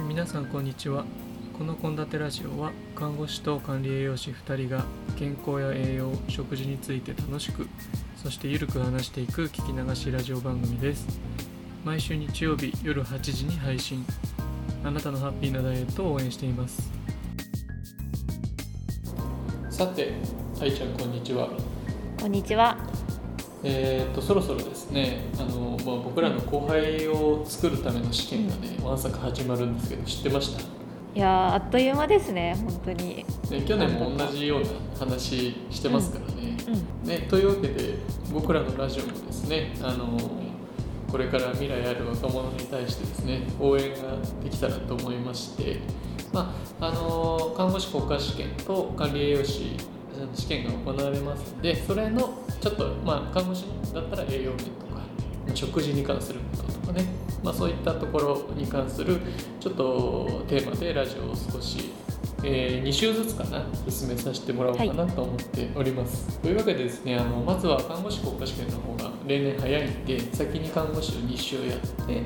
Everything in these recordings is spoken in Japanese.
ー皆さんこんにちは。この献立ラジオは看護師と管理栄養士2人が健康や栄養食事について楽しくそしてゆるく話していく聞き流しラジオ番組です。毎週日曜日夜8時に配信。あなたのハッピーなダイエットを応援しています。さて愛ちゃんこんにちは。こんにちは。えー、とそろそろですねあの、まあ、僕らの後輩を作るための試験がね、わんさか始まるんですけど知ってました、いやーあっという間ですね、本当に。ね、去年も同じような話してますからね。うん、ねというわけで僕らのラジオもですねあのこれから未来ある若者に対してですね応援ができたらと思いまして、まあ、あの看護師国家試験と管理栄養士試験が行われます。のでそれのちょっと、まあ、看護師だったら栄養面とか食事に関することとかね、まあ、そういったところに関するちょっとテーマでラジオを少しえ2週ずつかな進めさせてもらおうかなと思っております、というわけでですねあのまずは看護師国家試験の方が例年早いんで先に看護師を2週やって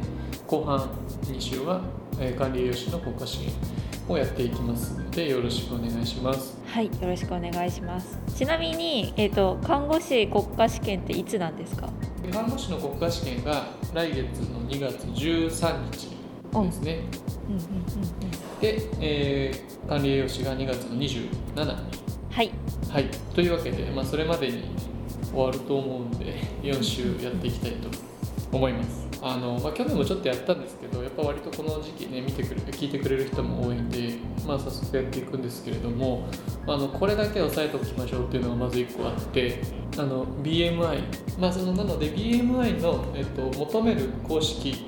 後半2週は、え管理栄養士の国家試験。をやっていきますのでよろしくお願いします。はい、よろしくお願いします。ちなみに、えっ、と看護師国家試験っていつなんですか？で看護師の国家試験が来月の2月13日ですね、うん。うんうんうん。で、えー管理栄養士が2月の27はい、はい、というわけで、まあ、それまでに終わると思うんで4週やっていきたいと思います。あの、まあ、去年もちょっとやったんですっぱ割とこの時期ね見てくれ聞いてくれる人も多いんで、まあ、早速やっていくんですけれどもあのこれだけ押さえておきましょうっていうのがまず1個あってあの BMI、まあ、そのなので BMI の、えっと、求める公式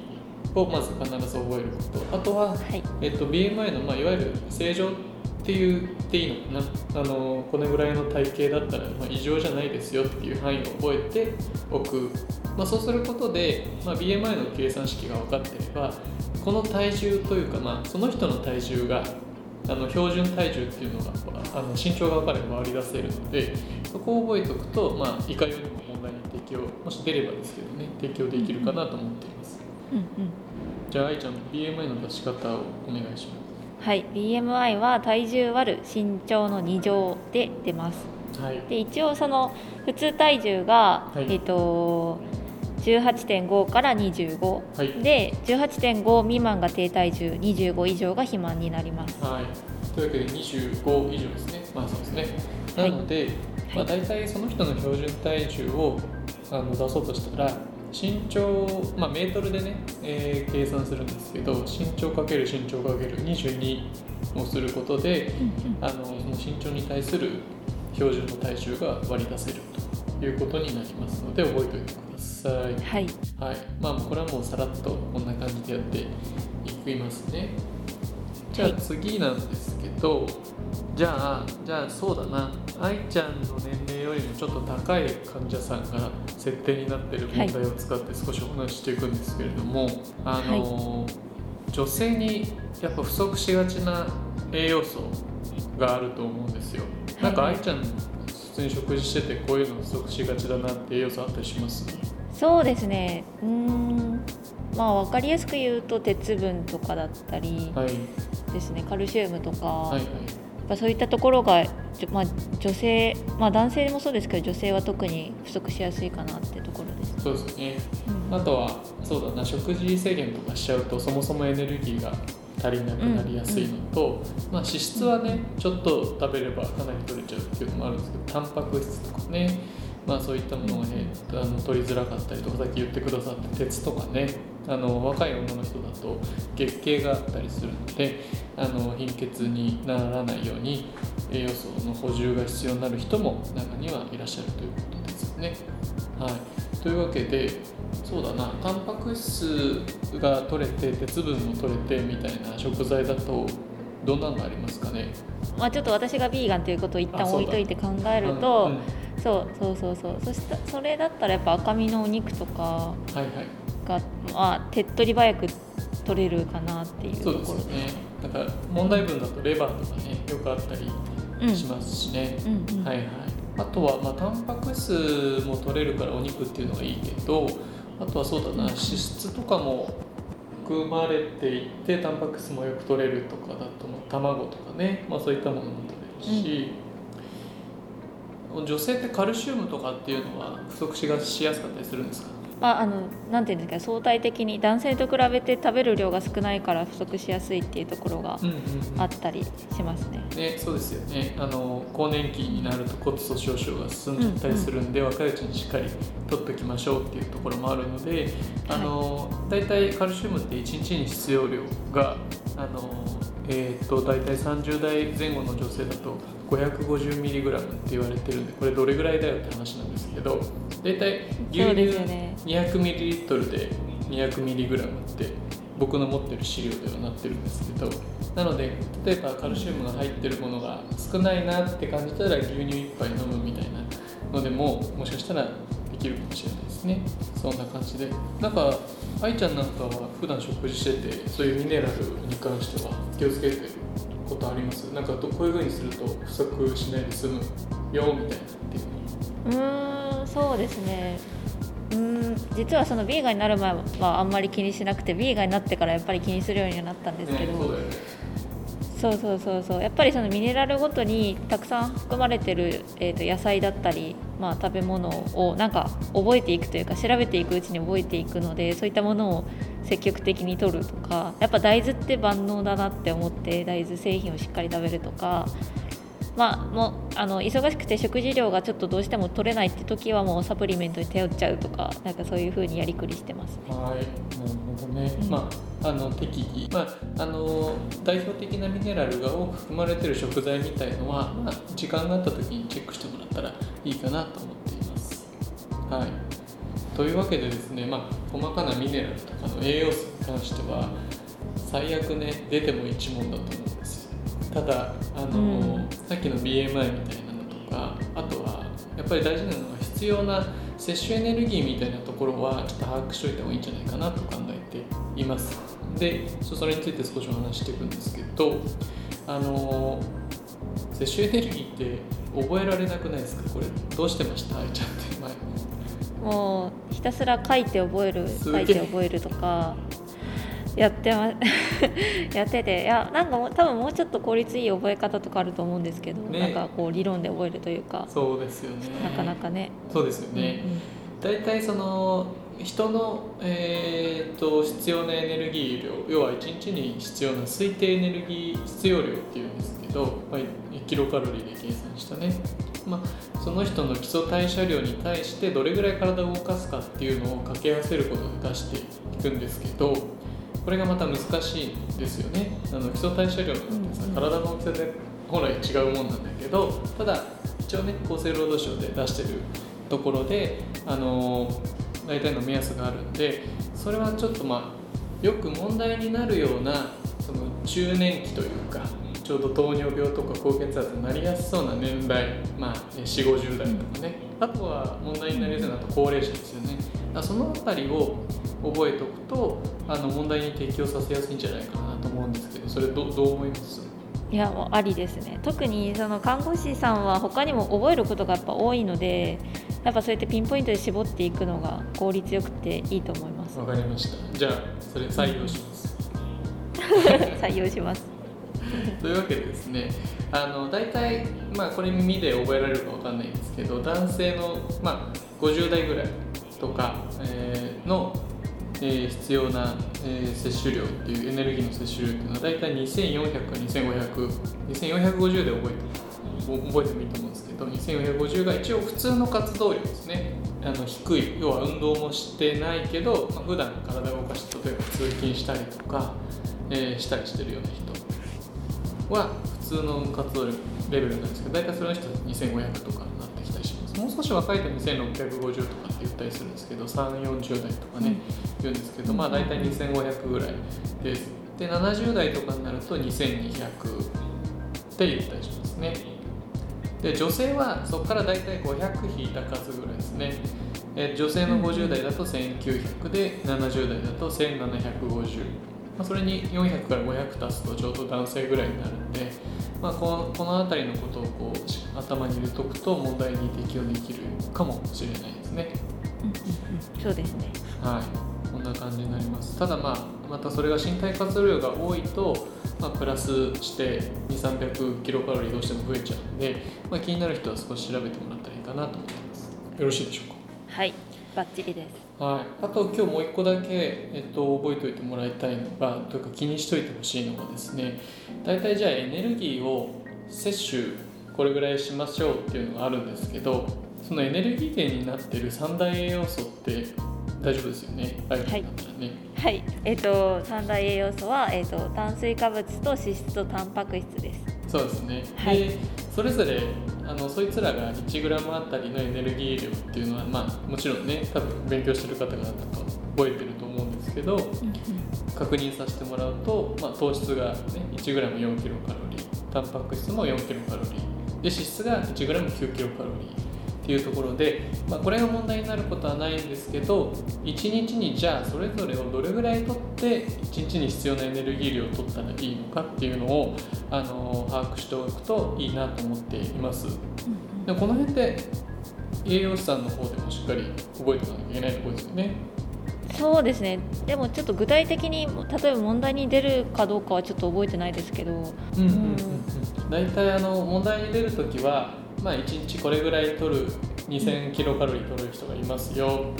をまず必ず覚えること。あとははい、えっと、BMI の、まあ、いわゆる正常っていうっていいの？かなあのこのぐらいの体型だったら、まあ、異常じゃないですよっていう範囲を覚えておく、まあ、そうすることで、まあ、BMI の計算式が分かっていればこの体重というか、まあ、その人の体重があの標準体重っていうのがあの身長が分かれば割り出せるのでそこを覚えておくと、まあ、いかようにも問題に適用もし出ればですけどね適用できるかなと思っています。うんうん。じゃあ愛ちゃん BMI の出し方をお願いしますはい、BMI は体重割る身長の2乗で出ます。はいで、一応その普通体重が、はいえっ、と18.5から25。はいで18.5未満が低体重25以上が肥満になりますはい、というわけで25以上ですね。まあそうですね。なので、まあ、大体その人の標準体重をあの出そうとしたら身長、まあ、メートルでね、えー計算するんですけど身長かける身長かける22をすることであのその身長に対する標準の体重が割り出せるということになりますので覚えておいてください。はい。はい、まあこれはもうさらっとこんな感じでやっていきますね。じゃあはい。次なんですけど、じゃあじゃあそうだな、愛ちゃんの年齢よりもちょっと高い患者さんが設定になっている問題を使って少しお話ししていくんですけれども、あの、女性にやっぱ不足しがちな栄養素があると思うんですよ。なんかはい愛ちゃん普通に食事しててこういうの不足しがちだなって栄養素あったりします？そうですね。うーん。まあ分かりやすく言うと鉄分とかだったりはい。ですね。カルシウムとか、はいはい。ぱそういったところが、まあ、女性、まあ、男性もそうですけど女性は特に不足しやすいかなってところです。そうですね。うんあとはそうだな食事制限とかしちゃうとそもそもエネルギーが足りなくなりやすいのと、まあ、脂質はねちょっと食べればかなり取れちゃうっていうのもあるんですけどタンパク質とかね、まあ、そういったものがねあの取りづらかったりとかさっき言ってくださった鉄とかねあの若い女の人だと月経があったりするのであの貧血にならないように栄養素の補充が必要になる人も中にはいらっしゃるということですよね。はい、というわけでそうだなタンパク質が取れて鉄分も取れてみたいな食材だとどんなのがありますかね？まあ、ちょっと私がビーガンということを一旦置いといて考えるとうんうんそうそうそうそう。そしたそれだったらやっぱ赤身のお肉とかはいはいが、まあ、手っ取り早く取れるかなっていうところ。ですよねだから問題文だとレバーとかねよくあったりうんしますしね、うん。うんはいはい。あとは、まあ、タンパク質も取れるからお肉っていうのがいいけどあとはそうだな脂質とかも含まれていてタンパク質もよく取れるとかだと卵とかね、まあ、そういったものも取れるし、うん、女性ってカルシウムとかっていうのは不足しがしやすかったりするんですか？ああのなんていうんですか相対的に男性と比べて食べる量が少ないから不足しやすいっていうところがあったりしますね。うんうんうん、ねそうですよね。あの更年期になると骨粗しょう症が進んでたりするんで、うん。うん、若いうちにしっかり取っておきましょうっていうところもあるのであの、はい、大体カルシウムって1日に必要量があのえーと、大体30代前後の女性だと 550mg って言われてるんでこれどれぐらいだよって話なんですけど大体牛乳 200ml で 200mg って僕の持ってる資料ではなってるんですけどなので例えばカルシウムが入ってるものが少ないなって感じたら牛乳1杯飲むみたいなのでももしかしたらできるかもしれないですね。そんな感じで。なんか愛ちゃんなんかは普段食事しててそういうミネラルに関しては気をつけてることあります？なんかこういうふうにすると不足しないで済むよみたいなっていううんそうですね。うん実はそのビーガンになる前はあんまり気にしなくてビーガンになってからやっぱり気にするようにはなったんですけど、ね、そうそうそうそうそう。やっぱりそのミネラルごとにたくさん含まれてる、えー、と野菜だったり、まあ、食べ物をなんか覚えていくというか調べていくうちに覚えていくのでそういったものを積極的に摂るとかやっぱ大豆って万能だなって思って大豆製品をしっかり食べるとかまあ、もうあの忙しくて食事量がちょっとどうしても取れないって時はもうサプリメントに頼っちゃうとかなんかそういうふうにやりくりしてます、ね、はいなるほどね、うん、まああの適宜、まあ、あの代表的なミネラルが多く含まれてる食材みたいのは、まあ、時間があった時にチェックしてもらったらいいかなと思っています。はい。というわけでですね、まあ、細かなミネラルとかの栄養素に関しては最悪ね出ても一問だと思うんですただあの、うん、さっきの BMI みたいなのとかあとはやっぱり大事なのは必要な摂取エネルギーみたいなところはちょっと把握しておいた方がいいんじゃないかなと考えています。でそれについて少しお話していくんですけどあの摂取エネルギーって覚えられなくないですか？これどうしてました？愛ちゃんって前。もうひたすら書いて覚える書いて覚えるとか。やってま やってていやなんかも多分もうちょっと効率いい覚え方とかあると思うんですけど、ね、なんかこう理論で覚えるというかそうですよね。なかなかね。そうですよね、うんうん、大体その人の、えーと、必要なエネルギー量要は1日に必要な推定エネルギー必要量っていうんですけど、まあ、キロカロリーで計算したね、まあ、その人の基礎代謝量に対してどれぐらい体を動かすかっていうのを掛け合わせることで出していくんですけどこれがまた難しいんですよね。あの基礎代謝量なんてさ、体の大きさで本来違うもんなんだけどただ一応ね厚生労働省で出してるところであの大体の目安があるんでそれはちょっとまあよく問題になるようなその中年期というかちょうど糖尿病とか高血圧になりやすそうな年代、まあ、4 5 0代とかね。あとは問題になりやすいのは高齢者ですよね。その辺りを覚えておくとあの問題に適用させやすいんじゃないかなと思うんですけどそれどどう思います？いやもうありですね。特にその看護師さんは他にも覚えることがやっぱ多いのでやっぱそうやってピンポイントで絞っていくのが効率よくていいと思います。わかりました。じゃあそれ採用します。採用します。というわけでですねあの大体まあこれ耳で覚えられるかわかんないんですけど男性のまあ50代ぐらいとか、えー、のえー、必要な、えー、摂取量っていうエネルギーの摂取量っていうのは大体2400か2500 2450で覚えて覚えてもいいと思うんですけど2450が一応普通の活動量ですね。あの低い要は運動もしてないけど、まあ、普段体を動かして例えば通勤したりとか、えー、したりしてるような人は普通の活動量レベルなんですけど大体それの人は2500とか少し若いと2650とかって言ったりするんですけど340代とかね、うん、言うんですけどまあ大体2500ぐらい。ですで70代とかになると2200って言ったりしますね。で女性はそこから大体500引いた数ぐらいですね。え女性の50代だと1900で70代だと1750、まあ、それに400から500足すとちょうど男性ぐらいになるんでまあ、このこの辺りのことをこう頭に入れとくと問題に適用できるかもしれないですね。そうですね。はい、こんな感じになります。ただまあまたそれが身体活動量が多いと、まあ、プラスして2300キロカロリーどうしても増えちゃうんで、まあ、気になる人は少し調べてもらったらいいかなと思ってますよろしいでしょうか？はいバッチリですはい、あと今日もう一個だけ、えっと、覚えておいてもらいたいのがというか気にしておいてほしいのがですね大体じゃあエネルギーを摂取これぐらいしましょうっていうのがあるんですけどそのエネルギー源になっている三大栄養素って大丈夫ですよね？はい。はい、はい、えっ、ー、と三大栄養素はえっ、ー、と炭水化物と脂質とタンパク質です。そうですね。はい、でそれぞれあのそいつらが 1g あたりのエネルギー量っていうのはまあもちろんね多分勉強してる方々と覚えてると思うんですけど、うん、確認させてもらうと、まあ、糖質が、ね、1g4 キロカロリータンパク質も4キロカロリーで脂質が 1g9 キロカロリーっていうところで、まあ、これが問題になることはないんですけど1日にじゃあそれぞれをどれぐらいとって1日に必要なエネルギー量を取ったらいいのかっていうのをあの把握しておくといいなと思っています。でこの辺って栄養士さんの方でもしっかり覚えておかなきゃいけないところですよね。そうですねでもちょっと具体的に例えば問題に出るかどうかはちょっと覚えてないですけど、うんうんうん、大体あの問題に出るときはまあ、1日これぐらい取る2000キロカロリー取る人がいますよ。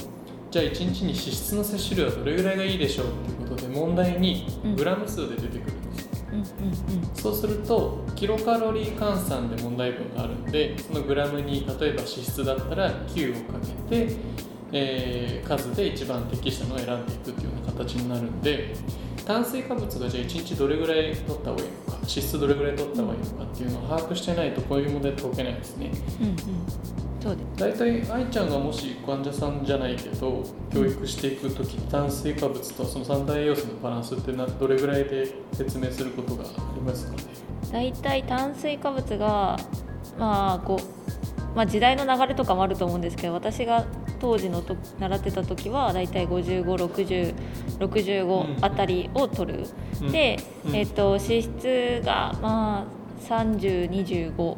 じゃあ1日に脂質の摂取量はどれぐらいがいいでしょうっていうことで問題にグラム数で出てくるんです。よ、うんうんうん、そうするとキロカロリー換算で問題文があるんでそのグラムに例えば脂質だったら9をかけて、えー、数で一番適したのを選んでいくっていうような形になるんで炭水化物がじゃあ1日どれぐらい取った方がいい？の脂質どれぐらい取った方がいいのかっていうのを把握してないとこういう問題解けないですね。うんうんそうです大体愛ちゃんがもし患者さんじゃないけど教育していく時炭水化物とその三大栄養素のバランスってなどれぐらいで説明することがありますかね？大体炭水化物がまあこう、まあ、時代の流れとかもあると思うんですけど私が当時のと習ってた時はだいたい556065あたりを取る、うん、で、うん、えーと、脂質がまあ3025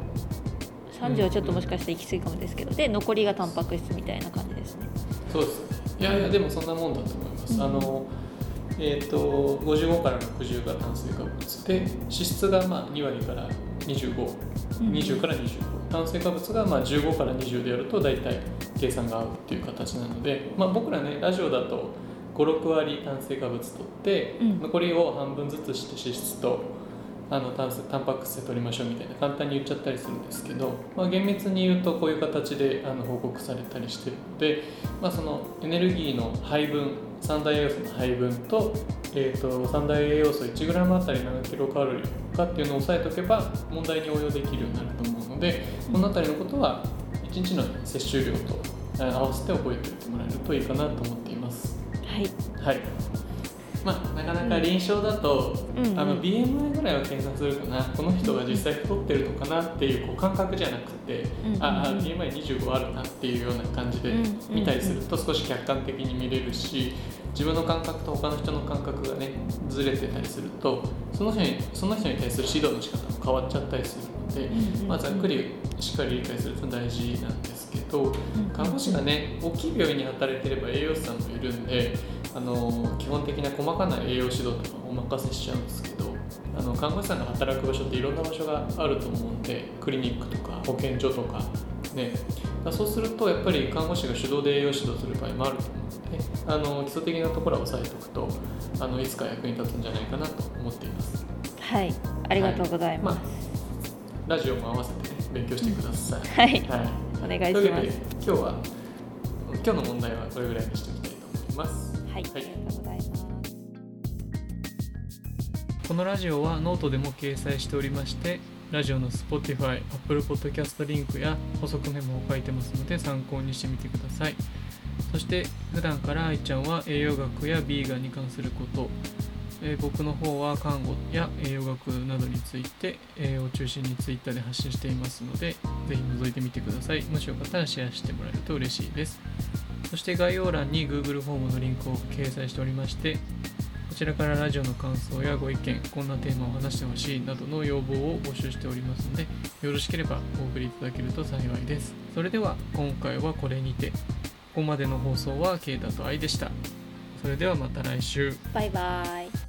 30はちょっともしかして行き過ぎかもですけどで残りがタンパク質みたいな感じですね。そうですいやいやでもそんなもんだと思います、うん、あのえーと、55から60が炭水化物で脂質がまあ2割から2520、20から25炭水化物がまあ15から20でやると大体計算が合うっていう形なので、まあ、僕らねラジオだと56割炭水化物取って、うん、残りを半分ずつして脂質とあの炭タンパク質で取りましょうみたいな簡単に言っちゃったりするんですけど、まあ、厳密に言うとこういう形であの報告されたりしてるので、まあ、そのエネルギーの配分三大栄養素の配分と,、えーと、三大栄養素 1g あたり何キロカロリーかっていうのを押さえておけば問題に応用できるようになると思うのでこの辺りのことは1日の摂取量と合わせて覚えておいてもらえるといいかなと思っています。はい、はい。まあ、なかなか臨床だと、うん、あの BMI ぐらいは計算するかな。この人が実際太ってるのかなっていうこう感覚じゃなくて、うん、ああ BMI25 あるなっていうような感じで見たりすると少し客観的に見れるし自分の感覚と他の人の感覚がねずれてたりするとその人にその人に対する指導の仕方も変わっちゃったりするので、まあ、ざっくりしっかり理解すると大事なんですけど看護師がね大きい病院に働いてれば栄養士さんもいるんであの基本的な細かな栄養指導とかお任せしちゃうんですけどあの看護師さんが働く場所っていろんな場所があると思うんでクリニックとか保健所とかね。そうするとやっぱり看護師が主導で栄養指導する場合もあるとあの基礎的なところは押さえておくとあのいつか役に立つんじゃないかなと思っています。はい。ありがとうございます、はい。まあ、ラジオも合わせて、ね、勉強してください、はい、はい、お願いします。というわけで今日は今日の問題はこれぐらいにしておきたいと思います。はい、ありがとうございます。このラジオはノートでも掲載しておりまして、ラジオの Spotify、Apple Podcast リンクや補足メモを書いてますので参考にしてみてください。そして普段から愛ちゃんは栄養学やビーガンに関すること、えー、僕の方は看護や栄養学などについて、えー、を中心に Twitter で発信していますので、ぜひ覗いてみてください。もしよかったらシェアしてもらえると嬉しいです。そして概要欄に Google フォームのリンクを掲載しておりまして、こちらからラジオの感想やご意見、こんなテーマを話してほしいなどの要望を募集しておりますので、よろしければお送りいただけると幸いです。それでは今回はこれにて、ここまでの放送はケイタと愛でした。それではまた来週バイバイ